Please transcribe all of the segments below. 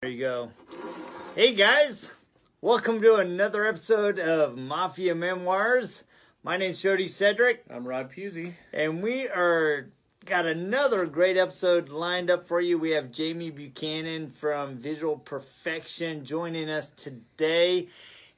There you go. Hey guys, welcome to another episode of Mafia Memoirs. My name's Jody Cedric, I'm Rod Pusey. and we are got another great episode lined up for you. We have Jamie Buchanan from Visual Perfection joining us today.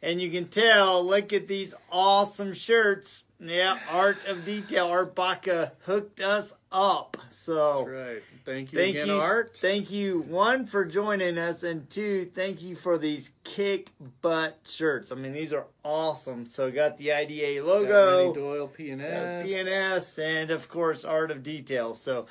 And you can tell, look at these awesome shirts. Yeah, Art of Detail, Art Baca hooked us up. So That's right. Thank you Thank again, you, Art. Thank you, one for joining us, and two, thank you for these kick butt shirts. I mean, these are awesome. So, got the IDA logo, Doyle PNS. uh, PNS, and of course, Art of Detail. So,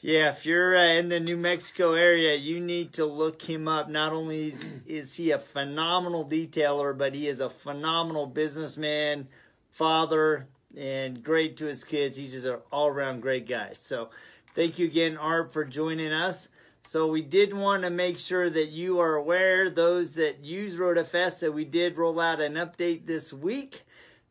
yeah, if you're uh, in the New Mexico area, you need to look him up. Not only is, is he a phenomenal detailer, but he is a phenomenal businessman, father, and great to his kids. He's just an all around great guy. So, thank you again, Art, for joining us. So, we did want to make sure that you are aware, those that use RoadFS, that we did roll out an update this week.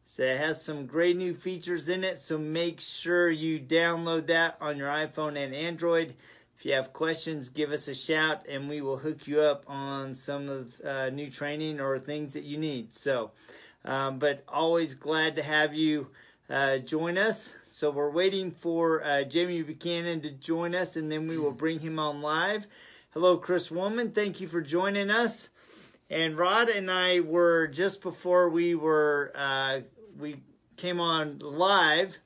So it has some great new features in it. So make sure you download that on your iPhone and Android. If you have questions, give us a shout and we will hook you up on some of uh, new training or things that you need. So, um, but always glad to have you uh, join us. So we're waiting for uh, Jamie Buchanan to join us and then we will bring him on live. Hello, Chris Woman. Thank you for joining us. And Rod and I were just before we were uh, we came on live.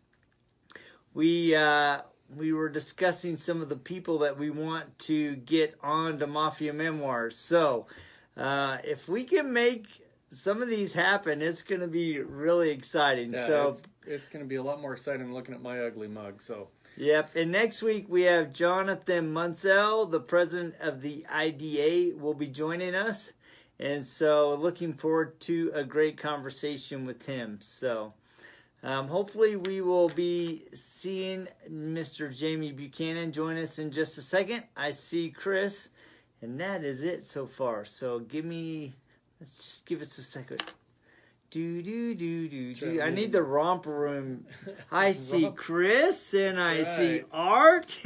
We uh, we were discussing some of the people that we want to get on to Mafia Memoirs. So uh, if we can make some of these happen, it's going to be really exciting. Yeah, so it's, it's going to be a lot more exciting than looking at my ugly mug. So Yep. And next week we have Jonathan Munsell, the president of the IDA, will be joining us. And so looking forward to a great conversation with him. So um, hopefully we will be seeing Mr. Jamie Buchanan join us in just a second. I see Chris, and that is it so far. So give me, let's just give us a second. Do do do do do. right. I need the romper room. I see Romp- Chris and I see. Art.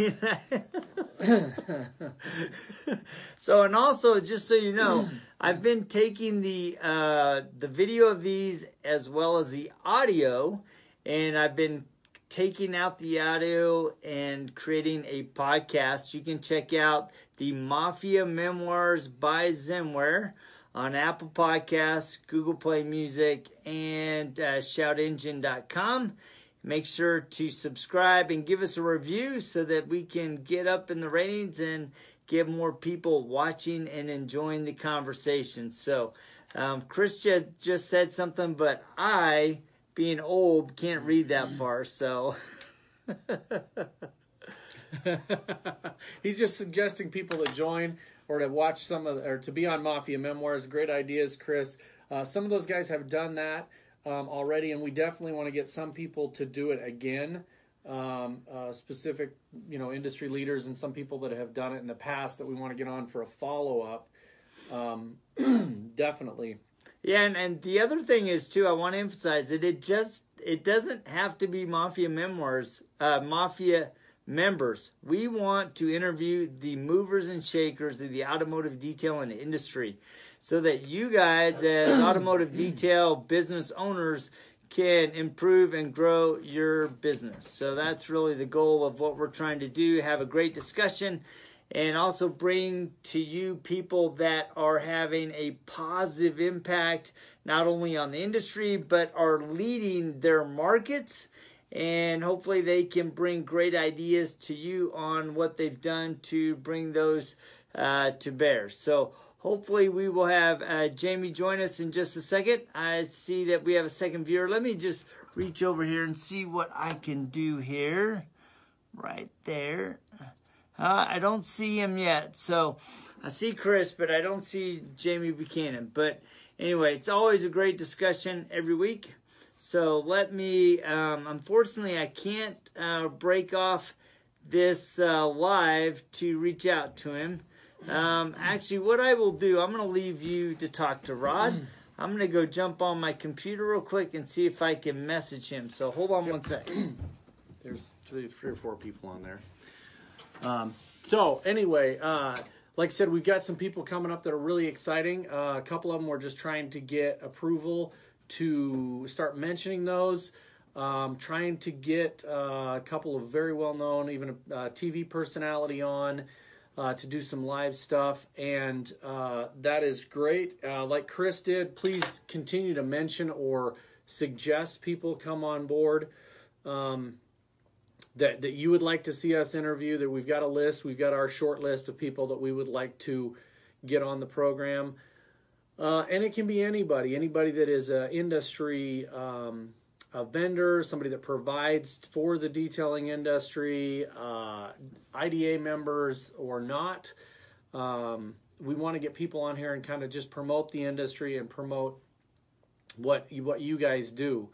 so and also just so you know, I've been taking the uh, the video of these as well as the audio, and I've been taking out the audio and creating a podcast. You can check out the Mafia Memoirs by Zemware on Apple Podcasts, Google Play Music, and uh, shoutengine.com. Make sure to subscribe and give us a review so that we can get up in the ratings and get more people watching and enjoying the conversation. So, um, Chris just said something, but I, being old, can't read that far. So, he's just suggesting people to join or to watch some of or to be on Mafia Memoirs. Great ideas, Chris. Uh, some of those guys have done that um, already, and we definitely want to get some people to do it again. Um, uh, specific, you know, industry leaders and some people that have done it in the past that we want to get on for a follow up. Um, definitely. Yeah, and, and the other thing is too, I want to emphasize that it just it doesn't have to be Mafia Memoirs, uh, Mafia members. We want to interview the movers and shakers of the automotive detailing industry, so that you guys, as automotive detail business owners, can improve and grow your business. So that's really the goal of what we're trying to do. Have a great discussion and also bring to you people that are having a positive impact not only on the industry but are leading their markets and hopefully they can bring great ideas to you on what they've done to bring those uh, to bear so hopefully we will have uh, jamie join us in just a second i see that we have a second viewer let me just reach over here and see what i can do here right there uh, I don't see him yet. So I see Chris, but I don't see Jamie Buchanan. But anyway, it's always a great discussion every week. So let me, um, unfortunately, I can't uh, break off this uh, live to reach out to him. Um, actually, what I will do, I'm going to leave you to talk to Rod. I'm going to go jump on my computer real quick and see if I can message him. So hold on one second. There's three, three or four people on there. Um, so anyway, uh, like I said, we've got some people coming up that are really exciting. Uh, a couple of them we're just trying to get approval to start mentioning those. Um, trying to get uh, a couple of very well known, even a, a TV personality on uh, to do some live stuff, and uh, that is great. Uh, like Chris did, please continue to mention or suggest people come on board. Um, that, that you would like to see us interview, that we've got a list, we've got our short list of people that we would like to get on the program. Uh, and it can be anybody, anybody that is an industry um, a vendor, somebody that provides for the detailing industry, uh, IDA members or not. Um, we want to get people on here and kind of just promote the industry and promote what you, what you guys do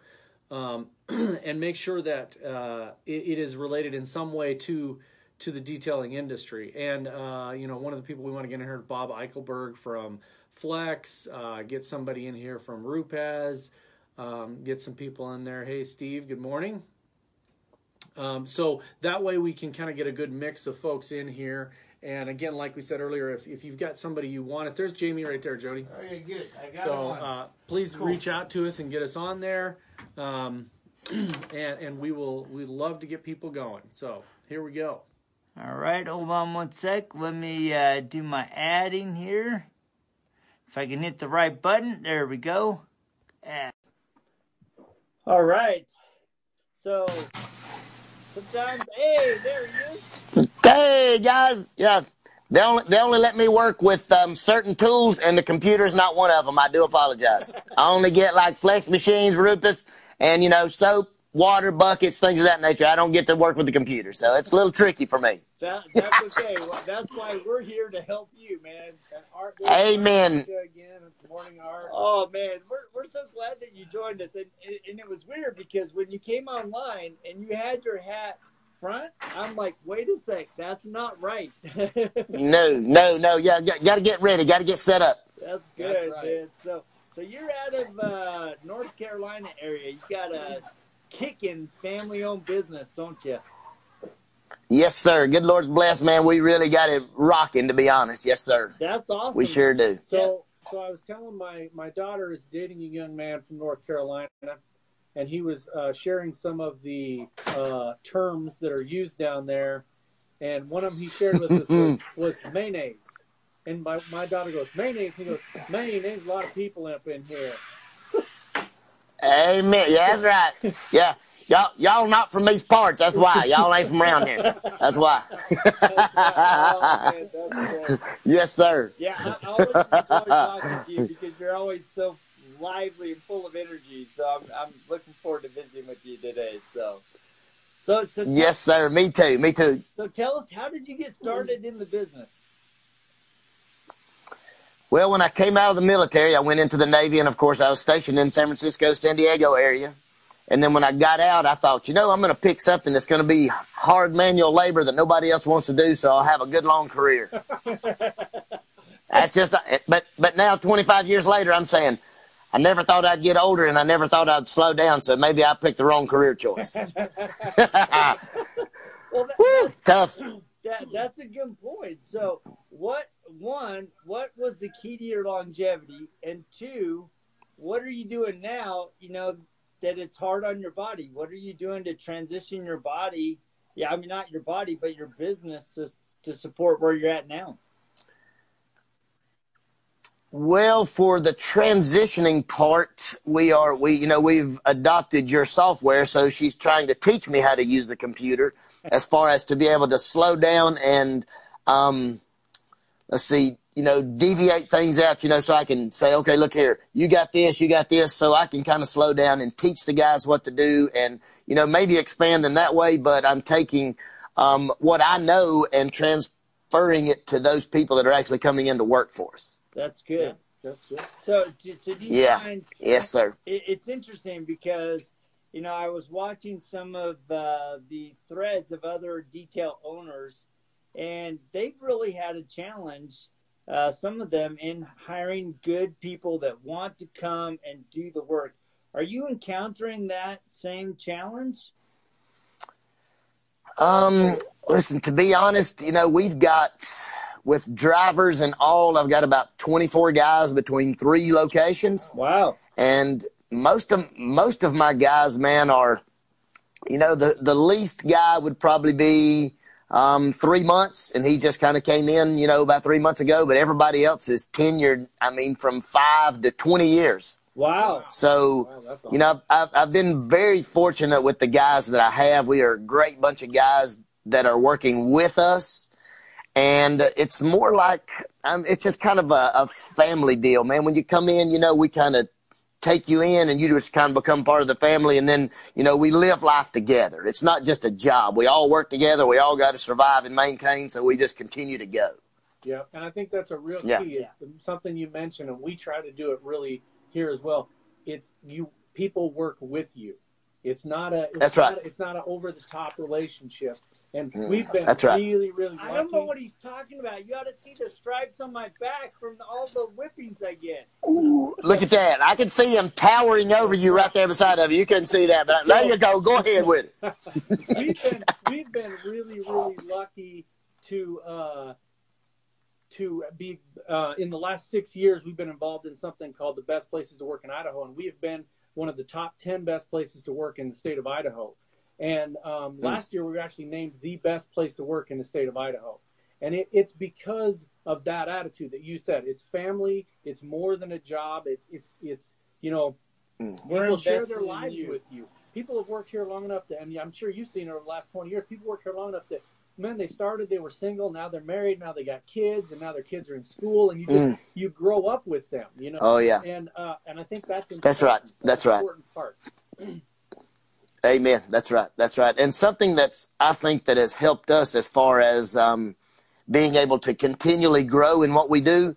um, and make sure that uh, it, it is related in some way to to the detailing industry. And uh, you know, one of the people we want to get in here is Bob Eichelberg from Flex. Uh, get somebody in here from Rupes. Um, get some people in there. Hey, Steve. Good morning. Um, so that way we can kind of get a good mix of folks in here. And again, like we said earlier, if, if you've got somebody you want, if there's Jamie right there, Jody. Okay, good. I got so uh, please cool. reach out to us and get us on there. Um, and and we will we love to get people going. So here we go. All right, hold on one sec. Let me uh, do my adding here. If I can hit the right button, there we go. Add. All right. So sometimes, hey, there he is. Hey guys, yeah. They only they only let me work with um, certain tools, and the computer is not one of them. I do apologize. I only get like flex machines, Rupes, and you know soap, water buckets, things of that nature. I don't get to work with the computer, so it's a little tricky for me. That, that's okay. well, that's why we're here to help you, man. Art, Amen. Again, morning, Art. Oh man, we're we're so glad that you joined us, and and it was weird because when you came online and you had your hat front, I'm like, wait a sec, that's not right. no, no, no. Yeah, got to get ready. Got to get set up. That's good, that's right. man. So so you're out of uh, North Carolina area. You got a kicking family-owned business, don't you? Yes, sir. Good Lord's blessed, man. We really got it rocking, to be honest. Yes, sir. That's awesome. We sure do. So, so I was telling my my daughter is dating a young man from North Carolina, and he was uh, sharing some of the uh, terms that are used down there, and one of them he shared with us was, was mayonnaise. And my, my daughter goes, mayonnaise. He goes, mayonnaise. A lot of people up in here. Amen. Yeah, that's right. Yeah. Y'all, y'all not from these parts. That's why. Y'all ain't from around here. That's why. Oh, yes, sir. Yeah, I, I always enjoy talking to you because you're always so lively and full of energy. So I'm, I'm looking forward to visiting with you today. So, so, so yes, sir. Me too. Me too. So tell us, how did you get started in the business? Well, when I came out of the military, I went into the Navy, and of course, I was stationed in San Francisco, San Diego area. And then when I got out, I thought, you know, I'm going to pick something that's going to be hard manual labor that nobody else wants to do, so I'll have a good long career. that's just, uh, but but now 25 years later, I'm saying, I never thought I'd get older, and I never thought I'd slow down, so maybe I picked the wrong career choice. well, that, Woo, tough. That, that's a good point. So, what one, what was the key to your longevity, and two, what are you doing now? You know, that it's hard on your body? What are you doing to transition your body? Yeah, I mean not your body, but your business to to support where you're at now. Well, for the transitioning part, we are we you know we've adopted your software, so she's trying to teach me how to use the computer as far as to be able to slow down and um, let's see you know, deviate things out, you know, so I can say, okay, look here, you got this, you got this, so I can kind of slow down and teach the guys what to do and, you know, maybe expand in that way, but I'm taking um, what I know and transferring it to those people that are actually coming in to work for us. That's good. That's good. So, so do you yeah. find yes, sir. It, it's interesting because you know I was watching some of uh, the threads of other detail owners, and they've really had a challenge uh, some of them in hiring good people that want to come and do the work. Are you encountering that same challenge? Um, listen, to be honest, you know, we've got with drivers and all, I've got about 24 guys between three locations. Wow. And most of most of my guys, man, are you know the the least guy would probably be um, three months, and he just kind of came in, you know, about three months ago. But everybody else is tenured. I mean, from five to 20 years. Wow. So, wow, awesome. you know, I've, I've been very fortunate with the guys that I have. We are a great bunch of guys that are working with us. And it's more like, um, it's just kind of a, a family deal, man. When you come in, you know, we kind of take you in and you just kind of become part of the family and then you know we live life together. It's not just a job. We all work together. We all got to survive and maintain so we just continue to go. Yeah and i think that's a real yeah. key. It's something you mentioned and we try to do it really here as well. It's you people work with you. It's not a it's that's not, right it's not an over the top relationship and we've been That's really, really lucky. I don't know what he's talking about. You ought to see the stripes on my back from all the whippings I get. Ooh, look at that. I can see him towering over you right there beside of you. You couldn't see that, but there you go. Go ahead with it. we've, been, we've been really, really lucky to uh, to be uh, in the last six years. We've been involved in something called the Best Places to Work in Idaho, and we have been one of the top ten best places to work in the state of Idaho. And um, mm. last year, we were actually named the best place to work in the state of Idaho. And it, it's because of that attitude that you said. It's family. It's more than a job. It's it's it's you know, mm. people share their lives you. with you. People have worked here long enough to, and I'm sure you've seen it over the last 20 years. People work here long enough that man, they started, they were single, now they're married, now they got kids, and now their kids are in school, and you just mm. you grow up with them, you know. Oh yeah. And uh, and I think that's important. that's right. That's, that's right. Important part. Amen. That's right. That's right. And something that's I think that has helped us as far as um, being able to continually grow in what we do.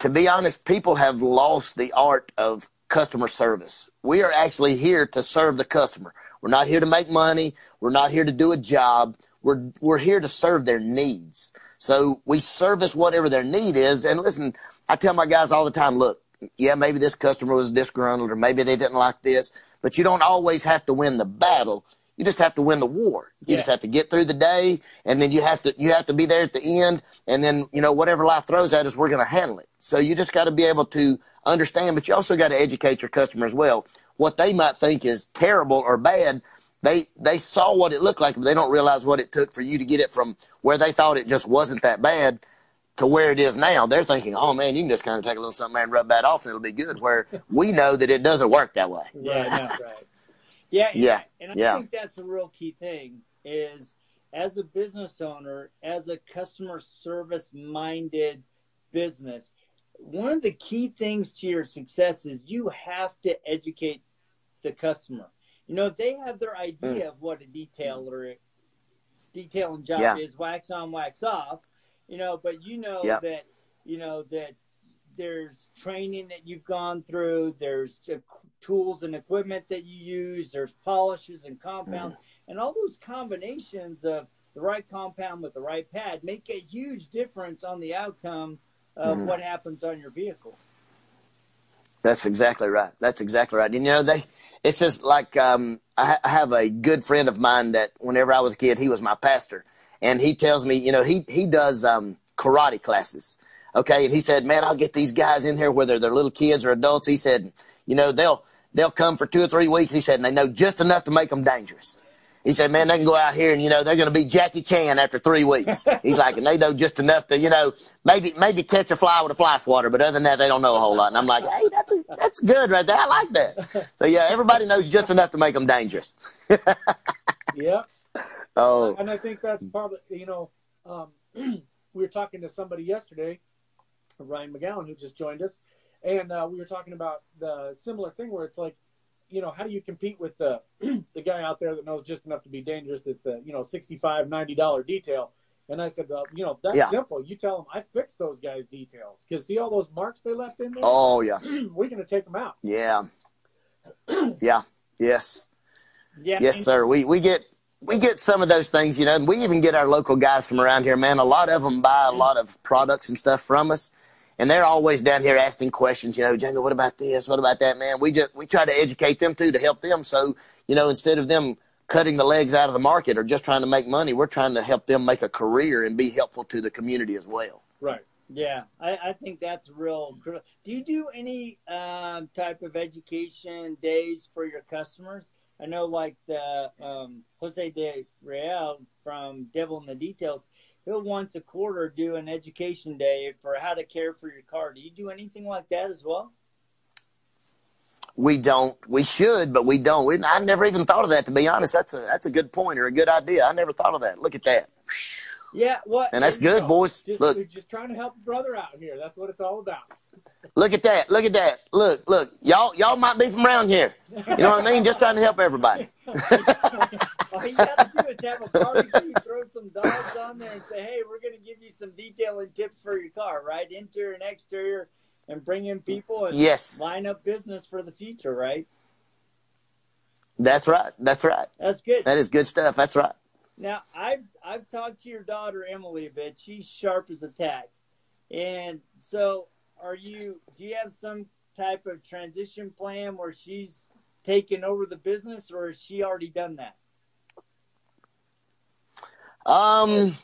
To be honest, people have lost the art of customer service. We are actually here to serve the customer. We're not here to make money. We're not here to do a job. We're we're here to serve their needs. So we service whatever their need is. And listen, I tell my guys all the time, look, yeah, maybe this customer was disgruntled or maybe they didn't like this but you don't always have to win the battle. You just have to win the war. You yeah. just have to get through the day, and then you have to you have to be there at the end, and then you know whatever life throws at us, we're going to handle it. So you just got to be able to understand, but you also got to educate your customer as well. What they might think is terrible or bad, they they saw what it looked like, but they don't realize what it took for you to get it from where they thought it just wasn't that bad to where it is now, they're thinking, oh man, you can just kind of take a little something and rub that off and it'll be good. Where we know that it doesn't work that way. Yeah, no, right. Yeah, yeah, and I yeah. think that's a real key thing is as a business owner, as a customer service minded business, one of the key things to your success is you have to educate the customer. You know, they have their idea mm. of what a detailer detailing job yeah. is, wax on, wax off you know, but you know yep. that, you know, that there's training that you've gone through, there's tools and equipment that you use, there's polishes and compounds, mm. and all those combinations of the right compound with the right pad make a huge difference on the outcome of mm. what happens on your vehicle. That's exactly right. That's exactly right. And you know, they, it's just like um, I, I have a good friend of mine that whenever I was a kid, he was my pastor, and he tells me, you know, he he does um, karate classes. Okay, and he said, man, I'll get these guys in here, whether they're little kids or adults. He said, you know, they'll they'll come for two or three weeks. He said, and they know just enough to make them dangerous. He said, man, they can go out here and, you know, they're going to be Jackie Chan after three weeks. He's like, and they know just enough to, you know, maybe, maybe catch a fly with a fly swatter, but other than that, they don't know a whole lot. And I'm like, hey, that's, a, that's good right there. I like that. So yeah, everybody knows just enough to make them dangerous. yeah. Oh, and I think that's probably you know um, we were talking to somebody yesterday, Ryan McGowan, who just joined us, and uh, we were talking about the similar thing where it's like, you know, how do you compete with the the guy out there that knows just enough to be dangerous? That's the you know sixty five ninety dollar detail. And I said, well, you know, that's yeah. simple. You tell them I fixed those guys' details because see all those marks they left in there. Oh yeah, we're gonna take them out. Yeah, yeah, yes, yeah, yes, sir. We we get we get some of those things, you know, and we even get our local guys from around here, man. A lot of them buy a lot of products and stuff from us. And they're always down here asking questions, you know, Jamie, what about this? What about that, man? We just, we try to educate them too to help them. So, you know, instead of them cutting the legs out of the market or just trying to make money. We're trying to help them make a career and be helpful to the community as well. Right. Yeah, I, I think that's real. Do you do any um, type of education days for your customers? I know, like the um, Jose de Real from Devil in the Details, he'll once a quarter do an education day for how to care for your car. Do you do anything like that as well? We don't. We should, but we don't. We, I never even thought of that. To be honest, that's a that's a good point or a good idea. I never thought of that. Look at that. Yeah, what? And that's good, boys. Just, look, just trying to help a brother out here. That's what it's all about. Look at that. Look at that. Look, look. Y'all y'all might be from around here. You know what I mean? Just trying to help everybody. All you gotta do is have a barbecue, throw some dogs on there, and say, "Hey, we're gonna give you some detailing tips for your car, right? Interior and exterior, and bring in people and yes. line up business for the future, right?" That's right. That's right. That's good. That is good stuff. That's right. Now, I've I've talked to your daughter Emily a bit. She's sharp as a tack, and so are you? Do you have some type of transition plan where she's taking over the business, or has she already done that? Um,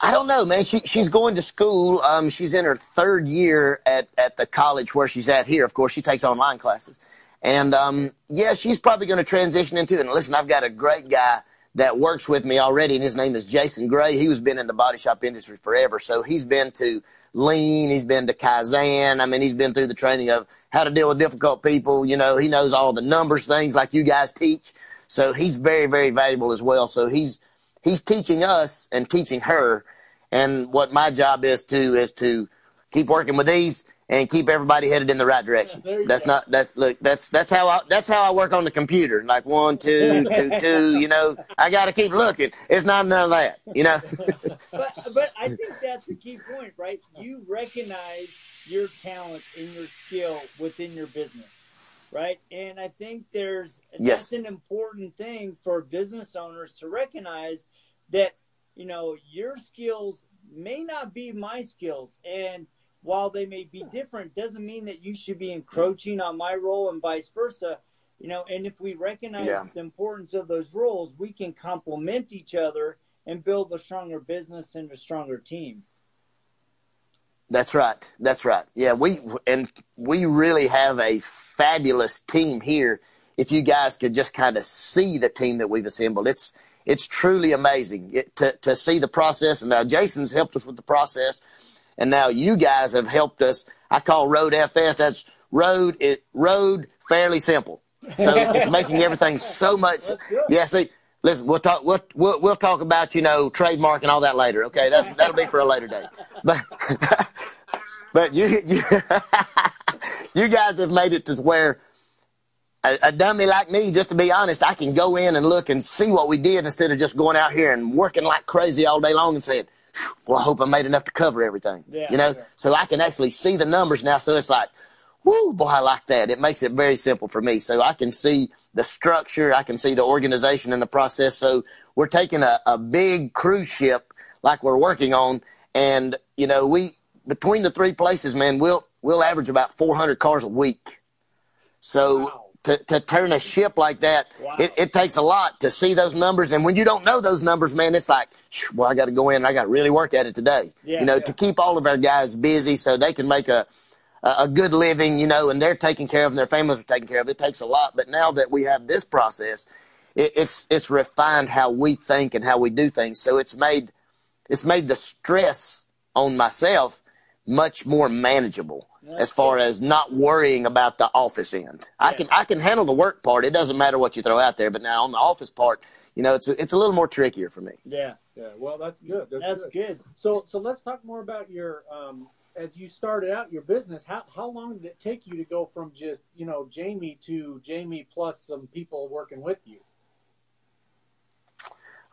I don't know, man. She she's going to school. Um, she's in her third year at at the college where she's at here. Of course, she takes online classes, and um, yeah, she's probably going to transition into it. And listen, I've got a great guy that works with me already, and his name is Jason Gray. He was been in the body shop industry forever, so he's been to Lean, he's been to Kaizen. I mean, he's been through the training of how to deal with difficult people. You know, he knows all the numbers things like you guys teach. So he's very, very valuable as well. So he's he's teaching us and teaching her. And what my job is to is to keep working with these and keep everybody headed in the right direction. That's go. not that's look that's that's how I that's how I work on the computer. Like one, two, two, two. You know, I got to keep looking. It's not none of that. You know. but but I think that's the key point, right? You recognize your talent and your skill within your business, right? And I think there's yes. that's an important thing for business owners to recognize that you know your skills may not be my skills and while they may be different, doesn't mean that you should be encroaching on my role and vice versa. You know, and if we recognize yeah. the importance of those roles, we can complement each other and build a stronger business and a stronger team. That's right. That's right. Yeah, we and we really have a fabulous team here. If you guys could just kind of see the team that we've assembled, it's it's truly amazing it, to to see the process. And now Jason's helped us with the process and now you guys have helped us. I call Road FS. That's road it road fairly simple. So it's making everything so much. Yeah, see, listen, we'll talk. We'll, we'll we'll talk about you know trademark and all that later. Okay, that's that'll be for a later date. But but you you you guys have made it to where. A, a dummy like me, just to be honest, I can go in and look and see what we did instead of just going out here and working like crazy all day long and saying, well, I hope I made enough to cover everything. Yeah, you know, sure. so I can actually see the numbers now. So it's like, whoo, boy, I like that. It makes it very simple for me. So I can see the structure, I can see the organization and the process. So we're taking a, a big cruise ship like we're working on, and you know, we between the three places, man, we'll we'll average about 400 cars a week. So. Wow to, to turn a ship like that, wow. it, it takes a lot to see those numbers. And when you don't know those numbers, man, it's like, well, I got to go in and I got to really work at it today. Yeah, you know, yeah. to keep all of our guys busy so they can make a, a good living, you know, and they're taken care of and their families are taken care of. It takes a lot. But now that we have this process, it, it's, it's refined how we think and how we do things. So it's made, it's made the stress on myself much more manageable as far as not worrying about the office end. I can I can handle the work part. It doesn't matter what you throw out there. But now on the office part, you know, it's a, it's a little more trickier for me. Yeah. Yeah. Well, that's good. That's, That's good. good. So so let's talk more about your um as you started out your business. How how long did it take you to go from just you know Jamie to Jamie plus some people working with you?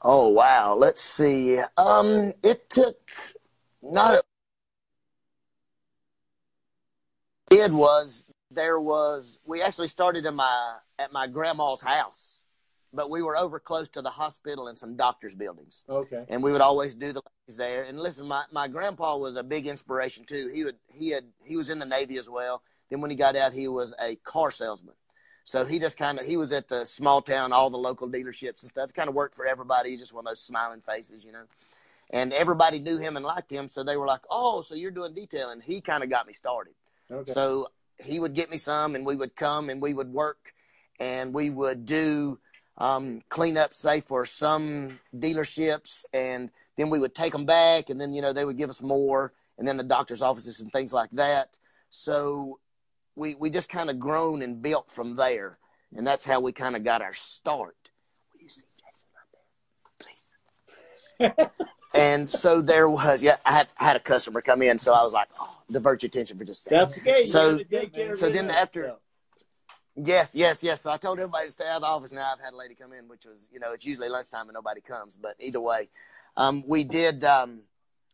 Oh wow. Let's see. Um, it took not. A, did was there was we actually started in my at my grandma's house, but we were over close to the hospital and some doctors' buildings. Okay. And we would always do the ladies there. And listen, my, my grandpa was a big inspiration too. He would he had he was in the Navy as well. Then when he got out, he was a car salesman. So he just kind of he was at the small town, all the local dealerships and stuff. Kind of worked for everybody. He's just one of those smiling faces, you know. And everybody knew him and liked him, so they were like, "Oh, so you're doing detailing?" He kind of got me started. Okay. So he would get me some, and we would come and we would work, and we would do um, cleanup, say for some dealerships, and then we would take them back, and then you know they would give us more, and then the doctor's offices and things like that. So we we just kind of grown and built from there, and that's how we kind of got our start. Will you see Jason right there, please? and so there was, yeah, I had, I had a customer come in, so I was like, oh, divert your attention for just a second. That's okay. So- gotta take care of so then after-. Yes, yes, yes. So I told everybody to stay out of the office. Now I've had a lady come in, which was, you know, it's usually lunchtime and nobody comes. But either way, um, we did. Um,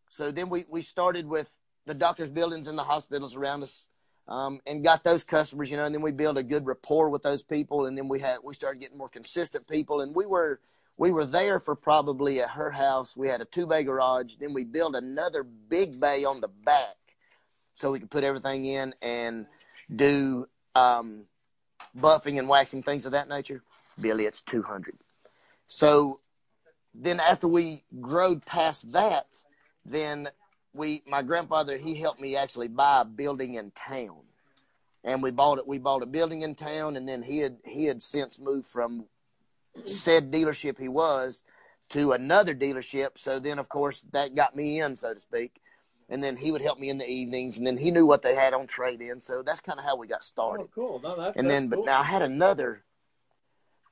so then we we started with the doctors' buildings and the hospitals around us, um, and got those customers, you know. And then we built a good rapport with those people, and then we had we started getting more consistent people, and we were we were there for probably at her house. We had a two bay garage. Then we built another big bay on the back, so we could put everything in and do. Um, buffing and waxing things of that nature? Billy it's 200 so then after we growed past that then we my grandfather he helped me actually buy a building in town. And we bought it we bought a building in town and then he had he had since moved from said dealership he was to another dealership. So then of course that got me in so to speak and then he would help me in the evenings and then he knew what they had on trade in so that's kind of how we got oh, started Oh, cool. No, that's, and that's then, but now I had another.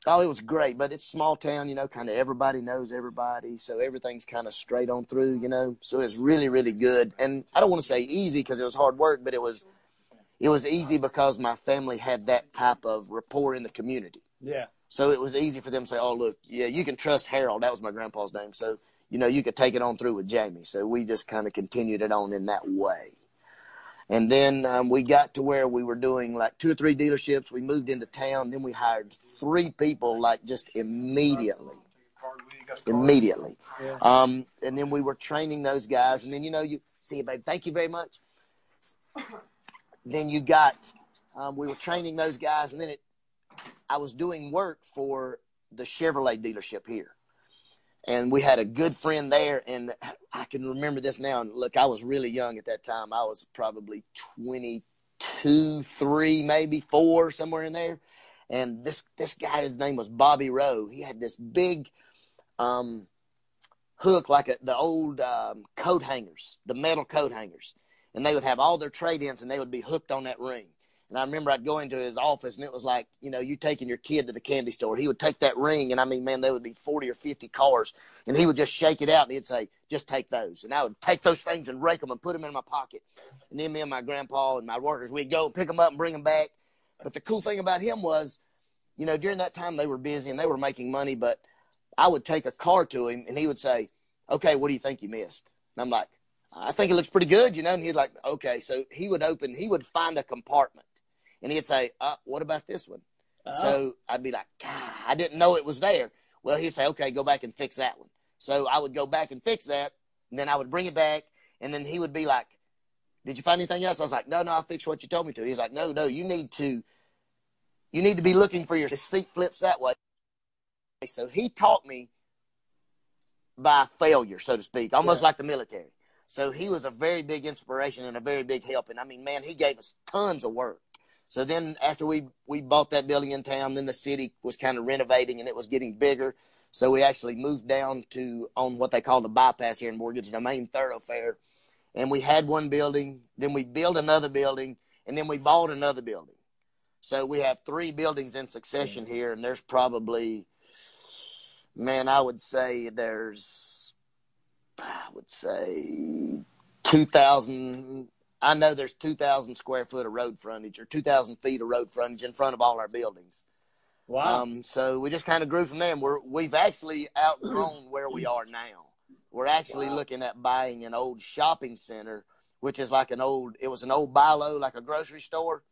Oh, it was great, but it's small town, you know, kind of everybody knows everybody. So everything's kind of straight on through, you know. So it's really, really good. And I don't want to say easy because it was hard work, but it was, it was easy because my family had that type of rapport in the community. yeah. So it was easy for them to say, "Oh, look, yeah, you can trust Harold." That was my grandpa's name. So you know, you could take it on through with Jamie. So we just kind of continued it on in that way. And then um, we got to where we were doing like two or three dealerships. We moved into town. Then we hired three people, like just immediately, immediately. Yeah. Um, and then we were training those guys. And then you know, you see you, babe. Thank you very much. Then you got, um, we were training those guys, and then it, I was doing work for the Chevrolet dealership here. And we had a good friend there, and I can remember this now. And look, I was really young at that time. I was probably 22, 3, maybe 4, somewhere in there. And this this guy, his name was Bobby Rowe. He had this big um, hook, like a, the old um, coat hangers, the metal coat hangers. And they would have all their trade ins, and they would be hooked on that ring. And I remember I'd go into his office and it was like, you know, you taking your kid to the candy store. He would take that ring and I mean, man, there would be 40 or 50 cars and he would just shake it out and he'd say, just take those. And I would take those things and rake them and put them in my pocket. And then me and my grandpa and my workers, we'd go and pick them up and bring them back. But the cool thing about him was, you know, during that time they were busy and they were making money, but I would take a car to him and he would say, okay, what do you think you missed? And I'm like, I think it looks pretty good, you know, and he'd like, okay. So he would open, he would find a compartment and he'd say, uh, what about this one? Oh, So I'd be like, God, I didn't know it was there. Well, he'd say, okay, go back and fix that one. So I would go back and fix that, and then I would bring it back, and then he would be like, did you find anything else? I was like, no, no, I fixed what you told me to. He's like, no, no, you need to, you need to be looking for your seat flips that way. So he taught me by failure, so to speak, almost Yeah. like the military. So he was a very big inspiration and a very big help. And I mean, man, he gave us tons of work. So then after we, we bought that building in town, then the city was kind of renovating and it was getting bigger. So we actually moved down to on what they call the bypass here in Mortgage, the main thoroughfare. And we had one building, then we built another building, and then we bought another building. So we have three buildings in succession mm-hmm. here, and there's probably, man, I would say there's, I would say 2,000 I know there's 2,000 square foot of road frontage or 2,000 feet of road frontage in front of all our buildings. wow. Um, so we just kind of grew from there. And we're, we've actually outgrown where we are now. We're actually Wow. looking at buying an old shopping center, which is like an old, it was an old Bilo, like a grocery store.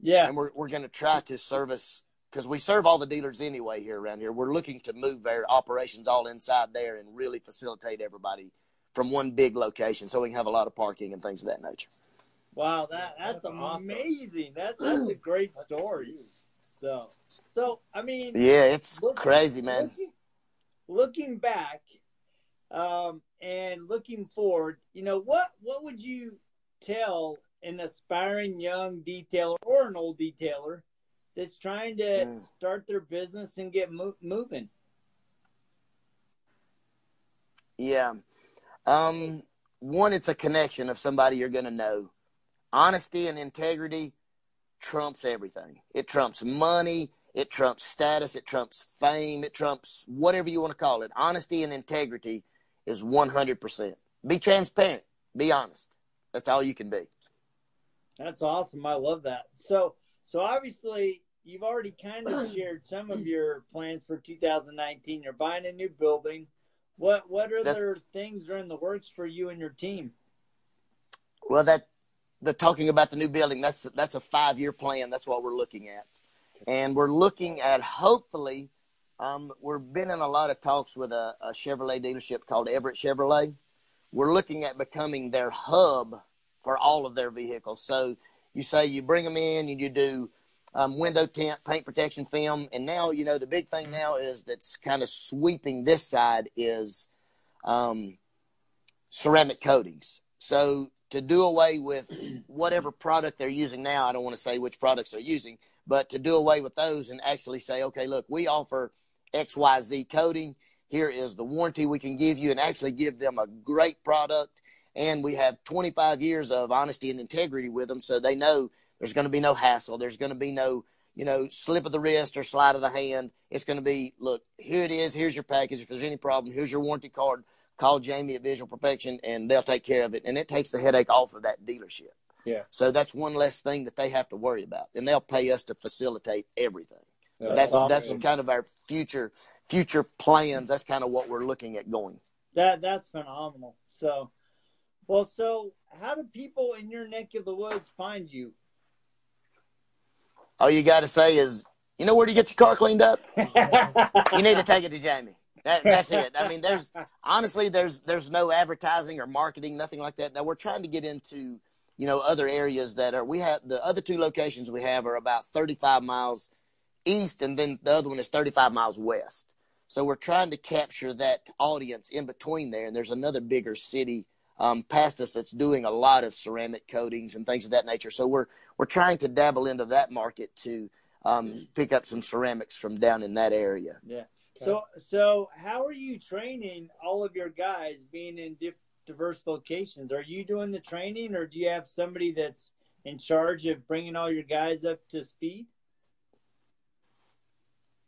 yeah. And we're, we're going to try to service, because we serve all the dealers anyway here around here. We're looking to move their operations all inside there and really facilitate everybody from one big location so we can have a lot of parking and things of that nature. Wow, that that's, That's awesome. amazing. That that's a great story. So So I mean, Yeah, it's Look- crazy, man. Looking, looking back, um, and looking forward, you know what? What would you tell an aspiring young detailer or an old detailer that's trying to Mm. start their business and get mo- moving? Yeah. Um, one, it's a connection of somebody you're going to know. Honesty and integrity trumps everything. It trumps money. It trumps status. It trumps fame. It trumps whatever you want to call it. Honesty and integrity is 100%. Be transparent. Be honest. That's all you can be. That's awesome. I love that. So, so obviously, you've already kind of shared some of your plans for 2019. You're buying a new building. What what other things are in the works for you and your team? Well, that the talking about the new building that's that's a five year plan. That's what we're looking at, and we're looking at hopefully. Um, we've been in a lot of talks with a, a Chevrolet dealership called Everett Chevrolet. We're looking at becoming their hub for all of their vehicles. So you say you bring them in and you do um, window tint, paint protection film, and now you know the big thing now is that's kind of sweeping this side is um, ceramic coatings. So to do away with whatever product they're using now, I don't want to say which products they're using, but to do away with those and actually say, okay, look, we offer XYZ coating. Here is the warranty we can give you and actually give them a great product. And we have 25 years of honesty and integrity with them so they know there's going to be no hassle. There's going to be no, you know, slip of the wrist or slide of the hand. It's going to be, look, here it is. Here's your package. If there's any problem, here's your warranty card. Call Jamie at Visual Perfection and they'll take care of it. And it takes the headache off of that dealership. Yeah. So that's one less thing that they have to worry about. And they'll pay us to facilitate everything. Yeah, That's that's awesome. kind of our future future plans. That's kind of what we're looking at going. That that's phenomenal. So, well, so how do people in your neck of the woods find you? All you got to say is, you know where to get your car cleaned up? You need to take it to Jamie. That, that's it. I mean, there's honestly there's there's no advertising or marketing, nothing like that. Now we're trying to get into you know other areas that are we have the other two locations we have are about 35 miles east, and then the other one is 35 miles west. So we're trying to capture that audience in between there. And there's another bigger city um, past us that's doing a lot of ceramic coatings and things of that nature. So we're we're trying to dabble into that market to um, pick up some ceramics from down in that area. Yeah. So, so how are you training all of your guys being in diff- diverse locations? Are you doing the training, or do you have somebody that's in charge of bringing all your guys up to speed?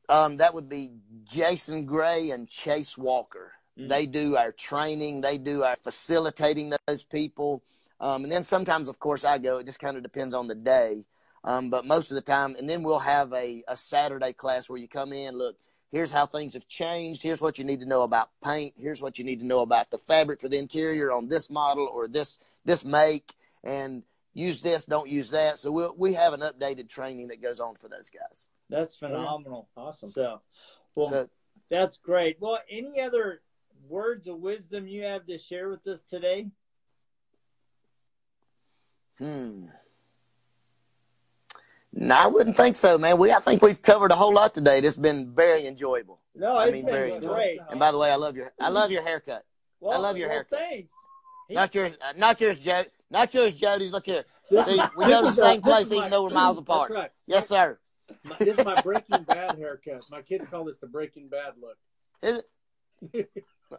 Um, that would be Jason Gray and Chase Walker. Mhm. They do our training. They do our facilitating those people. Um, and then sometimes, of course, I go. It just kind of depends on the day. Um, but most of the time, and then we'll have a, a Saturday class where you come in, look, here's how things have changed. Here's what you need to know about paint. Here's what you need to know about the fabric for the interior on this model or this this make. And use this, don't use that. So we'll, we have an updated training that goes on for those guys. That's phenomenal. Awesome. So, well, So that's great. Well, any other words of wisdom you have to share with us today? Hmm. No, I wouldn't think so, man. We I think we've covered a whole lot today. It's been very enjoyable. No, I mean, been very great. enjoyable. And by the way, I love your I love your haircut. Well, I love your well, haircut. Thanks. He- Not yours, uh, not yours, Joe. Not yours, Jody's. Look here. See, we go to the same place, is even though we're miles apart. That's right. Yes, sir. My, this is my Breaking Bad haircut. My kids call this the Breaking Bad look. Is it?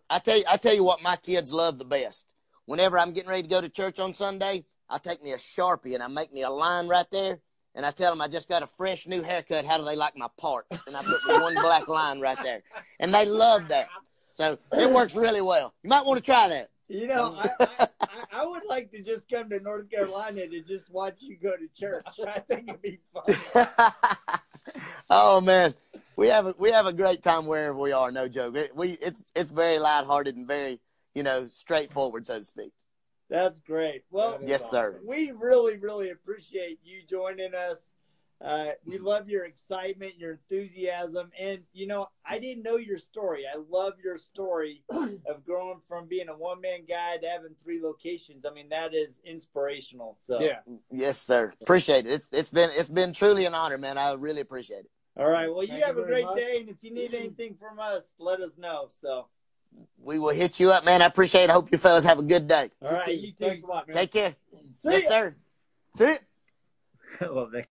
I tell you, I tell you what, my kids love the best. Whenever I'm getting ready to go to church on Sunday, I take me a sharpie and I make me a line right there, and I tell them I just got a fresh new haircut. How do they like my part? And I put me one black line right there, and they love that. So it works really well. You might want to try that. You know, I, I, I- I would like to just come to North Carolina to just watch you go to church. I think it'd be fun. oh man, we have a, we have a great time wherever we are. No joke. It, we it's it's very lighthearted and very you know straightforward, so to speak. That's great. Well, That is Yes, sir. we really, really appreciate you joining us. Uh, we love your excitement, your enthusiasm, and you know, I didn't know your story. I love your story of growing from being a one man guy to having three locations. I mean, that is inspirational. So, Yeah. Yes, sir. Appreciate it. It's it's been it's been truly an honor, man. I really appreciate it. All right. Well, you Thank have you a great much. day, and if you need anything from us, let us know. So, We will hit you up, man. I appreciate it. I hope you fellas have a good day. all right, you too. Thanks a lot, man. Take care. See yes, ya. sir. See ya. well, they-